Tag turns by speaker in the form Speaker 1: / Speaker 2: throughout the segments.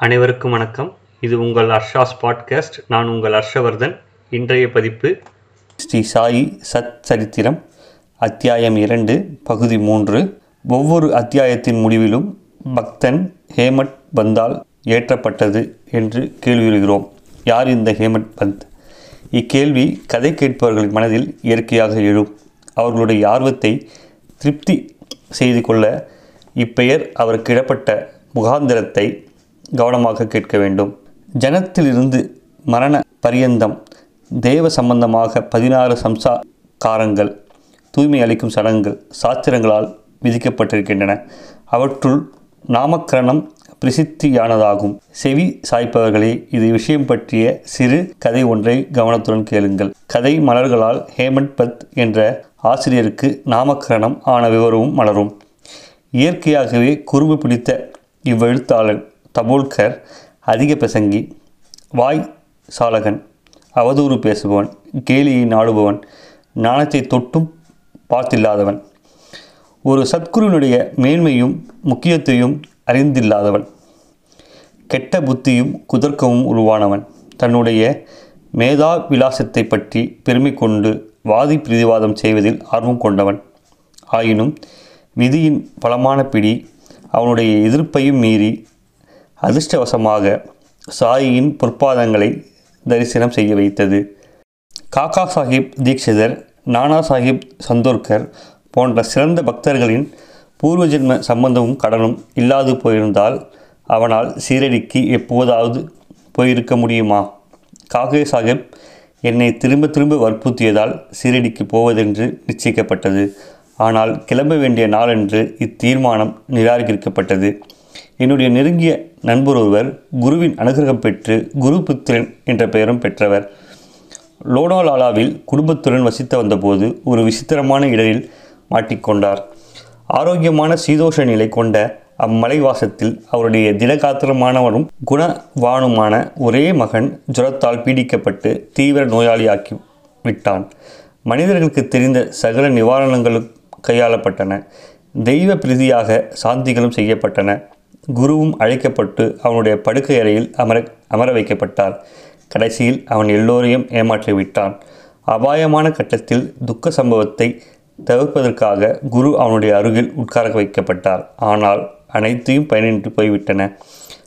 Speaker 1: அனைவருக்கும் வணக்கம். இது உங்கள் ஹர்ஷாஸ் பாட்காஸ்ட். நான் உங்கள் ஹர்ஷவர்தன். இன்றைய பதிப்பு
Speaker 2: ஸ்ரீ சாயி சத் சரித்திரம் அத்தியாயம் இரண்டு பகுதி மூன்று. ஒவ்வொரு அத்தியாயத்தின் முடிவிலும் பக்தன் ஹேமட் பந்தால் ஏற்றப்பட்டது என்று கேள்வியுறுகிறோம் யார் இந்த ஹேமட் பந்த்? இக்கேள்வி கதை கேட்பவர்களின் மனதில் இயற்கையாக எழும். அவர்களுடைய ஆர்வத்தை திருப்தி செய்து கொள்ள இப்பெயர் அவருக்கு இடப்பட்ட முகாந்திரத்தை கவனமாக கேட்க வேண்டும். ஜனத்திலிருந்து மரண பரியந்தம் தேவ சம்பந்தமாக பதினாறு சம்சாகாரங்கள் தூய்மை அளிக்கும் சடங்குகள் சாஸ்திரங்களால் விதிக்கப்பட்டிருக்கின்றன. அவற்றுள் நாமக்கரணம் பிரசித்தியானதாகும். செவி சாய்ப்பவர்களே இது விஷயம் பற்றிய சிறு கதை ஒன்றை கவனத்துடன் கேளுங்கள். கதை மலர்களால் ஹேமந்த் பத் என்ற ஆசிரியருக்கு நாமக்கரணம் ஆன விவரமும் மலரும். இயற்கையாகவே குறும்பு பிடித்த இவ்வெழுத்தாளர் தபோல்கர் அதிக பிரசங்கி வாய் சாலகன் அவதூறு பேசுபவன் கேலியை நாடுபவன் நாணத்தை தொட்டும் பார்த்தில்லாதவன். ஒரு சத்குருவினுடைய மேன்மையும் முக்கியத்தையும் அறிந்தில்லாதவன் கெட்ட புத்தியும் குதர்க்கமும் உருவானவன். தன்னுடைய மேதா விலாசத்தை பற்றி பெருமை கொண்டு வாதி பிரதிவாதம் செய்வதில் ஆர்வம் கொண்டவன். ஆயினும் விதியின் பலமான பிடி அவனுடைய எதிர்ப்பையும் மீறி அதிர்ஷ்டவசமாக சாயியின் பொற்பாதங்களை தரிசனம் செய்ய வைத்தது. காக்கா சாஹிப் தீக்ஷிதர் நானா சாஹிப் சந்தோர்கர் போன்ற சிறந்த பக்தர்களின் பூர்வ ஜென்ம சம்பந்தமும் கடனும் இல்லாது போயிருந்தால் அவனால் சீரடிக்கு எப்போதாவது போயிருக்க முடியுமா? காகே சாஹிப் என்னை திரும்ப திரும்ப வற்புறுத்தியதால் சீரடிக்கு போவதென்று நிச்சயிக்கப்பட்டது. ஆனால் கிளம்ப வேண்டிய நாளென்று இத்தீர்மானம் நிராகரிக்கப்பட்டது. என்னுடைய நெருங்கிய நண்பர் ஒருவர் குருவின் அனுகிரகம் பெற்று குரு புத்திரன் என்ற பெயரும் பெற்றவர். லோனாலாலாவில் குடும்பத்துடன் வசித்து வந்தபோது ஒரு விசித்திரமான இடரில் மாட்டிக்கொண்டார் ஆரோக்கியமான சீதோஷ நிலை கொண்ட அம்மலைவாசத்தில் அவருடைய திடகாத்திரமானவனும் குணவானுமான ஒரே மகன் ஜுரத்தால் பீடிக்கப்பட்டு தீவிர நோயாளியாக்கி விட்டான். மனிதர்களுக்கு தெரிந்த சகல நிவாரணங்களும் கையாளப்பட்டன. தெய்வ பிரீதியாக சாந்திகளும் செய்யப்பட்டன. குருவும் அழைக்கப்பட்டு அவனுடைய படுக்கை அறையில் அமர அமர வைக்கப்பட்டார். கடைசியில் அவன் எல்லோரையும் ஏமாற்றி விட்டான். அபாயமான கட்டத்தில் துக்க சம்பவத்தை தவிர்ப்பதற்காக குரு அவனுடைய அருகில் உட்கார வைக்கப்பட்டார். ஆனால் அனைத்தையும் பயனின்றி போய்விட்டன.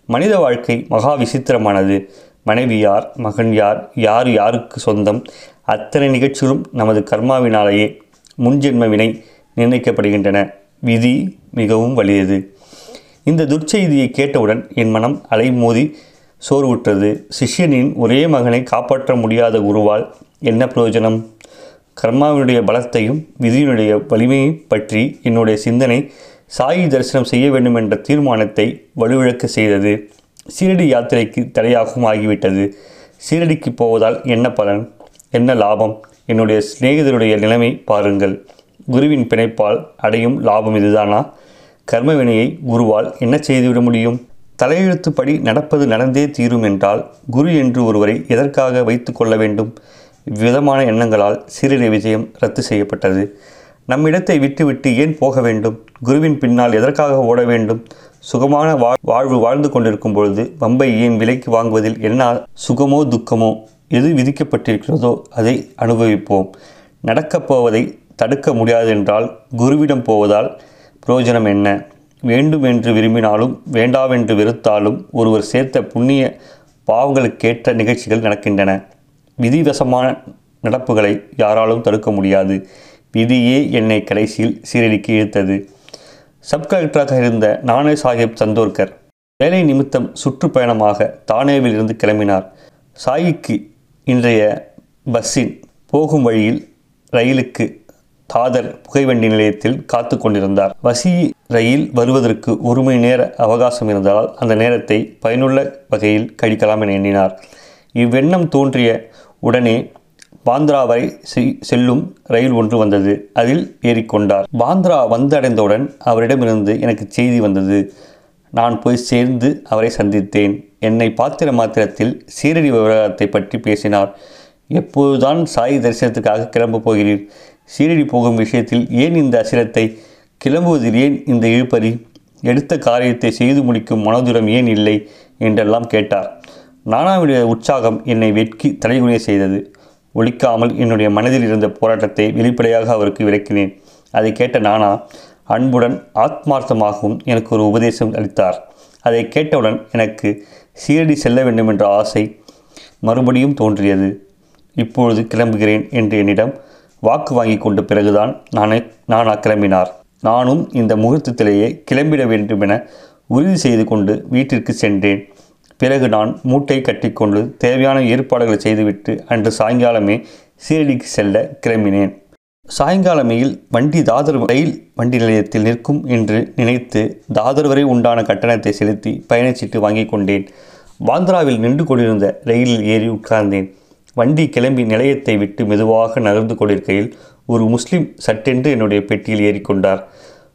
Speaker 2: மனித வாழ்க்கை மகா விசித்திரமானது. மனைவி யார் மகன் யார் யார் யாருக்கு சொந்தம்? அத்தனை நிகழ்ச்சிகளும் நமது கர்மாவினாலேயே முன்ஜென்ம வினை நிர்ணயிக்கப்படுகின்றன. விதி மிகவும் வலியது. இந்த துர்ச்செய்தியை கேட்டவுடன் என் மனம் அலைமோதி சோர்வுற்றது. சிஷ்யனின் ஒரே மகனை காப்பாற்ற முடியாத குருவால் என்ன பிரயோஜனம்? கர்மாவினுடைய பலத்தையும் விதியினுடைய வலிமையை பற்றி என்னுடைய சிந்தனை சாயி தரிசனம் செய்ய வேண்டும் என்ற தீர்மானத்தை வலுவிழக்க செய்தது. சீரடி யாத்திரைக்கு தடையாகவும் ஆகிவிட்டது. சீரடிக்கு போவதால் என்ன பலன்? என்ன லாபம்? என்னுடைய சிநேகிதருடைய நிலைமை பாருங்கள். குருவின் பிணைப்பால் அடையும் லாபம் இதுதானா? கர்மவினையை குருவால் என்ன செய்துவிட முடியும்? தலையெழுத்துப்படி நடப்பது நடந்தே தீரும் என்றால் குரு என்று ஒருவரை எதற்காக வைத்து கொள்ள வேண்டும்? இவ்விதமான எண்ணங்களால் சீரடி விஜயம் ரத்து செய்யப்பட்டது. நம்மிடத்தை விட்டுவிட்டு ஏன் போக வேண்டும்? குருவின் பின்னால் எதற்காக ஓட வேண்டும்? சுகமான வா வாழ்வு வாழ்ந்து கொண்டிருக்கும் பொழுது வம்பை ஏன் விலைக்கு வாங்குவதில் என்ன சுகமோ துக்கமோ எது விதிக்கப்பட்டிருக்கிறதோ அதை அனுபவிப்போம். நடக்கப் போவதை தடுக்க முடியாதென்றால் குருவிடம் போவதால் பிரயோஜனம் என்ன? வேண்டும் என்று விரும்பினாலும் வேண்டாவென்று வெறுத்தாலும் ஒருவர் சேர்த்த புண்ணிய பாவங்களுக்கேற்ற நிகழ்ச்சிகள் நடக்கின்றன. விதிவசமான நடப்புகளை யாராலும் தடுக்க முடியாது. விதியே என்னை கடைசியில் சீரடிக்கு இழுத்தது. சப் கலெக்டராக இருந்த நானே சாஹிப் சந்தோர்கர் வேலை நிமித்தம் சுற்றுப்பயணமாக தானேவில் இருந்து கிளம்பினார். சாயிக்கு இன்றைய பஸ்ஸின் போகும் வழியில் ரயிலுக்கு தாதர் புகைவண்டி நிலையத்தில் காத்து கொண்டிருந்தார். வசி ரயில் வருவதற்கு ஒரு மணி நேர அவகாசம் இருந்ததால் அந்த நேரத்தை பயனுள்ள வகையில் கழிக்கலாம் என எண்ணினார். இவ்வெண்ணம் தோன்றிய உடனே பாந்திரா வரை செல்லும் ரயில் ஒன்று வந்தது. அதில் ஏறிக்கொண்டார். பாந்திரா வந்தடைந்தவுடன் அவரிடமிருந்து எனக்கு செய்தி வந்தது. நான் போய் சேர்ந்து அவரை சந்தித்தேன். என்னை பாத்திர மாத்திரத்தில் சீரடி விவகாரத்தை பற்றி பேசினார். எப்போதுதான் சாய் தரிசனத்துக்காக கிளம்ப போகிறீர்? சீரடி போகும் விஷயத்தில் ஏன் இந்த அசிரத்தை கிளம்புவதில் ஏன் இந்த இழுப்பறி எடுத்த காரியத்தை செய்து முடிக்கும் மனதுரம் ஏன் இல்லை? என்றெல்லாம் கேட்டார். நானாவுடைய உற்சாகம் என்னை வெட்கி தலைகுனிய செய்தது. ஒழிக்காமல் என்னுடைய மனதில் இருந்த போராட்டத்தை வெளிப்படையாக அவருக்கு விளக்கினேன். அதை கேட்ட நானா அன்புடன் ஆத்மார்த்தமாகவும் எனக்கு ஒரு உபதேசம் அளித்தார். அதை கேட்டவுடன் எனக்கு சீரடி செல்ல வேண்டும் என்ற ஆசை மறுபடியும் தோன்றியது. இப்பொழுது கிளம்புகிறேன் என்று என்னிடம் வாக்கு வாங்கி கொண்ட பிறகுதான் நானே நானா கிளம்பினார் நானும் இந்த முகூர்த்தத்திலேயே கிளம்பிட வேண்டுமென உறுதி செய்து கொண்டு வீட்டிற்கு சென்றேன். பிறகு நான் மூட்டை கட்டிக்கொண்டு தேவையான ஏற்பாடுகளை செய்துவிட்டு அன்று சாயங்காலமே சீரடிக்கு செல்ல கிளம்பினேன். சாயங்காலமையில் வண்டி தாதர் ரயில் வண்டி நிலையத்தில் நிற்கும் என்று நினைத்து தாதர் வரை உண்டான கட்டணத்தை செலுத்தி பயணச்சீட்டு வாங்கி கொண்டேன். பாந்திராவில் நின்று கொண்டிருந்த ரயிலில் ஏறி உட்கார்ந்தேன். வண்டி கிளம்பி நிலையத்தை விட்டு மெதுவாக நகர்ந்து கொண்டிருக்கையில் ஒரு முஸ்லிம் சட்டென்று என்னுடைய பெட்டியில் ஏறிக்கொண்டார்.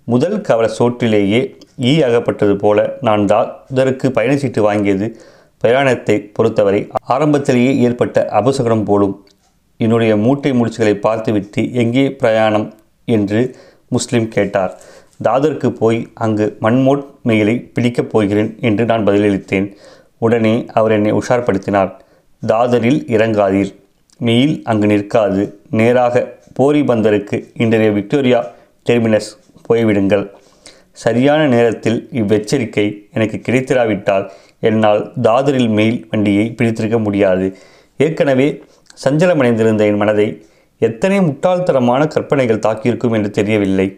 Speaker 2: முதல் கவல சோற்றிலேயே ஈ அகப்பட்டது போல நான் தாதருக்கு பயணச்சீட்டு வாங்கியது. பிரயாணத்தை பொறுத்தவரை ஆரம்பத்திலேயே ஏற்பட்ட அபசகரம் போலும். என்னுடைய மூட்டை முடிச்சுகளை பார்த்துவிட்டு எங்கே பிரயாணம்? என்று முஸ்லிம் கேட்டார். தாதருக்கு போய் அங்கு மண்மோட் மெயிலை பிடிக்கப் போகிறேன் என்று நான் பதிலளித்தேன். உடனே அவர் என்னை உஷார்படுத்தினார். தாதரில் இறங்காதீர். மெயில் அங்கு நிற்காது. நேராக போரி பந்தருக்கு இன்றைய விக்டோரியா டெர்மினஸ் போய்விடுங்கள். சரியான நேரத்தில் இவ்வெச்சரிக்கை எனக்கு கிடைத்திராவிட்டால் என்னால் தாதரில் மெயில் வண்டியை பிடித்திருக்க முடியாது. ஏற்கனவே சஞ்சலமடைந்திருந்த என் மனதை எத்தனை முட்டாள்தனமான கற்பனைகள் தாக்கியிருக்கும் என்று தெரியவில்லை.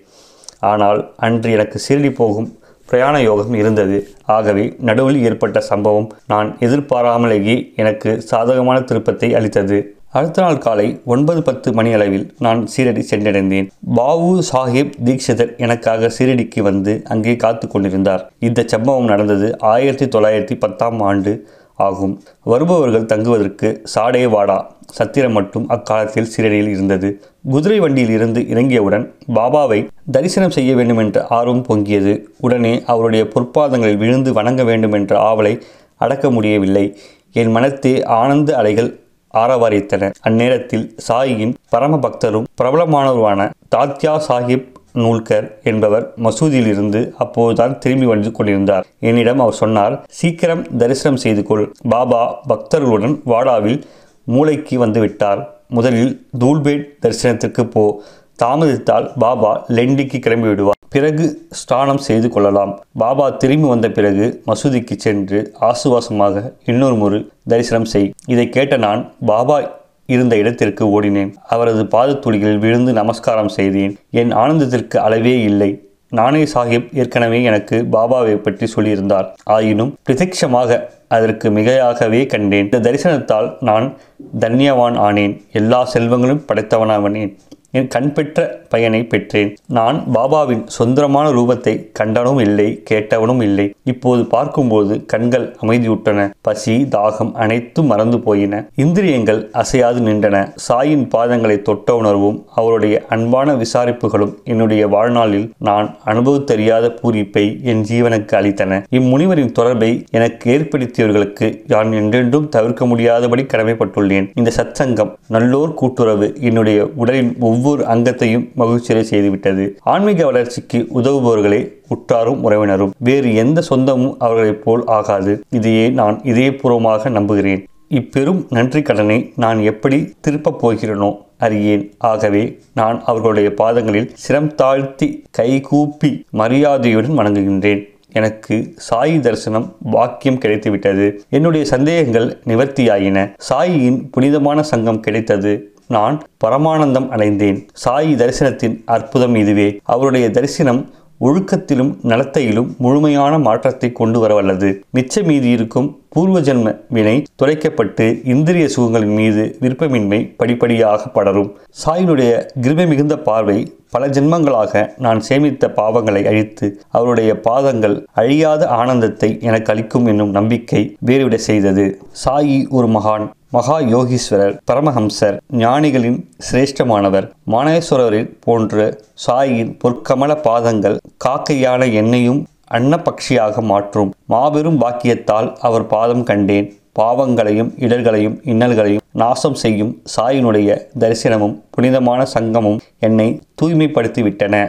Speaker 2: ஆனால் அன்று எனக்கு சீரடி போகும் பிரயாண யோகம் இருந்தது. ஆகவே நடுவில் ஏற்பட்ட சம்பவம் நான் எதிர்பாராமலேயே எனக்கு சாதகமான திருப்பத்தை அளித்தது. அடுத்த நாள் காலை ஒன்பது பத்து மணி அளவில் நான் சீரடி சென்றடைந்தேன். பாபு சாஹிப் தீக்ஷிதர் எனக்காக சீரடிக்கு வந்து அங்கே காத்து கொண்டிருந்தார். இந்த சம்பவம் நடந்தது ஆயிரத்தி தொள்ளாயிரத்தி பத்தாம் ஆண்டு ஆகும். வருபவர்கள் தங்குவதற்கு சாடே வாடா. சத்திரம் மட்டும் அக்காலத்தில் சீரடியில் இருந்தது. குதிரை வண்டியில் இருந்து இறங்கியவுடன் பாபாவை தரிசனம் செய்ய வேண்டும் என்ற ஆர்வம் பொங்கியது. உடனே அவருடைய பொற்பாதங்களில் விழுந்து வணங்க வேண்டும் என்ற ஆவலை அடக்க முடியவில்லை. என் மனத்தே ஆனந்த அலைகள் ஆரவாரித்தன. அந்நேரத்தில் சாயியின் பரம பக்தரும் பிரபலமானவருமான தாத்யா சாஹிப் நூல்கர் என்பவர் மசூதியிலிருந்து அப்போதுதான் திரும்பி வந்து கொண்டிருந்தார். என்னிடம் அவர் சொன்னார் சீக்கிரம் தரிசனம் செய்து கொள். பாபா பக்தர்களுடன் வாடாவில் மூளைக்கு வந்துவிட்டார் முதலில் தூல்பேட் தரிசனத்திற்கு போ. தாமதித்தால் பாபா லெண்டிக்கு கிளம்பி விடுவார். பிறகு ஸ்நானம் செய்து கொள்ளலாம். பாபா திரும்பி வந்த பிறகு மசூதிக்கு சென்று ஆசுவாசமாக இன்னொரு முறை தரிசனம் செய். இதை கேட்ட நான் பாபா இருந்த இடத்திற்கு ஓடினேன். அவரது பாதத்துளிகளில் விழுந்து நமஸ்காரம் செய்தேன். என் ஆனந்தத்திற்கு அளவே இல்லை. நானே சாஹிப் ஏற்கனவே எனக்கு பாபாவை பற்றி சொல்லியிருந்தார். ஆயினும் பிரத்யட்சமாக அதற்கு மிகையாகவே கண்டேன். இந்த தரிசனத்தால் நான் தன்யவான் ஆனேன். எல்லா செல்வங்களும் படைத்தவனாவனேன். என் கண் பெற்ற பயனை பெற்றேன். நான் பாபாவின் சுந்தரமான ரூபத்தை கண்டனும் இல்லை கேட்டவனும் இல்லை. இப்போது பார்க்கும்போது கண்கள் அமைதியுட்டன. பசி தாகம் அனைத்தும் மறந்து போயின. இந்திரியங்கள் அசையாது நின்றன. சாயின் பாதங்களை தொட்ட உணர்வும் அவருடைய அன்பான விசாரிப்புகளும் என்னுடைய வாழ்நாளில் நான் அனுபவத்தறியாத பூரிப்பை என் ஜீவனுக்கு அளித்தன. இம்முனிவரின் தொடர்பை எனக்கு ஏற்படுத்தியவர்களுக்கு நான் என்றென்றும் தவிர்க்க முடியாதபடி கடமைப்பட்டுள்ளேன். இந்த சத்சங்கம் நல்லோர் கூட்டுறவு என்னுடைய உடலின் ஒவ்வொரு ஒவ்வொரு அங்கத்தையும் மகிழ்ச்சியை செய்துவிட்டது. ஆன்மீக வளர்ச்சிக்கு உதவுபவர்களே உற்றாரும் உறவினரும். வேறு எந்த சொந்தமும் அவர்களைப் போல் ஆகாது. இதையே நான் இதயபூர்வமாக நம்புகிறேன். இப்பெரும் நன்றி கடனை நான் எப்படி திருப்பப் போகிறேனோ அறியேன். ஆகவே நான் அவர்களுடைய பாதங்களில் சிரம் தாழ்த்தி கைகூப்பி மரியாதையுடன் வணங்குகின்றேன். எனக்கு சாயி தரிசனம் வாக்கியம் கிடைத்துவிட்டது. என்னுடைய சந்தேகங்கள் நிவர்த்தியாயின. சாயியின் புனிதமான சங்கம் கிடைத்தது. நான் பரமானந்தம் அடைந்தேன். சாயி தரிசனத்தின் அற்புதம் இதுவே. அவருடைய தரிசனம் ஒழுக்கத்திலும் நடத்தையிலும் முழுமையான மாற்றத்தை கொண்டு வரவல்லது. மிச்ச மீதி இருக்கும் பூர்வ ஜென்ம வினை துளைக்கப்பட்டு இந்திரிய சுகங்களின் மீது விருப்பமின்மை படிப்படியாக படரும். சாயினுடைய கிருபை மிகுந்த பார்வை பல ஜென்மங்களாக நான் சேமித்த பாவங்களை அழித்து அவருடைய பாதங்கள் அழியாத ஆனந்தத்தை எனக்கு அளிக்கும் என்னும் நம்பிக்கை வேறுவிட செய்தது. சாயி ஒரு மகான். மகா யோகீஸ்வரர் பரமஹம்சர் ஞானிகளின் சிரேஷ்டமானவர் மானேஸ்வரரில் போன்ற சாயின் பொற்கமல பாதங்கள் காக்கையான என்னையும் அன்னபக்ஷியாக மாற்றும். மாபெரும் பாக்கியத்தால் அவர் பாதம் கண்டேன். பாவங்களையும் இடர்களையும் இன்னல்களையும் நாசம் செய்யும் சாயினுடைய தரிசனமும் புனிதமான சங்கமும் என்னை தூய்மைப்படுத்திவிட்டன.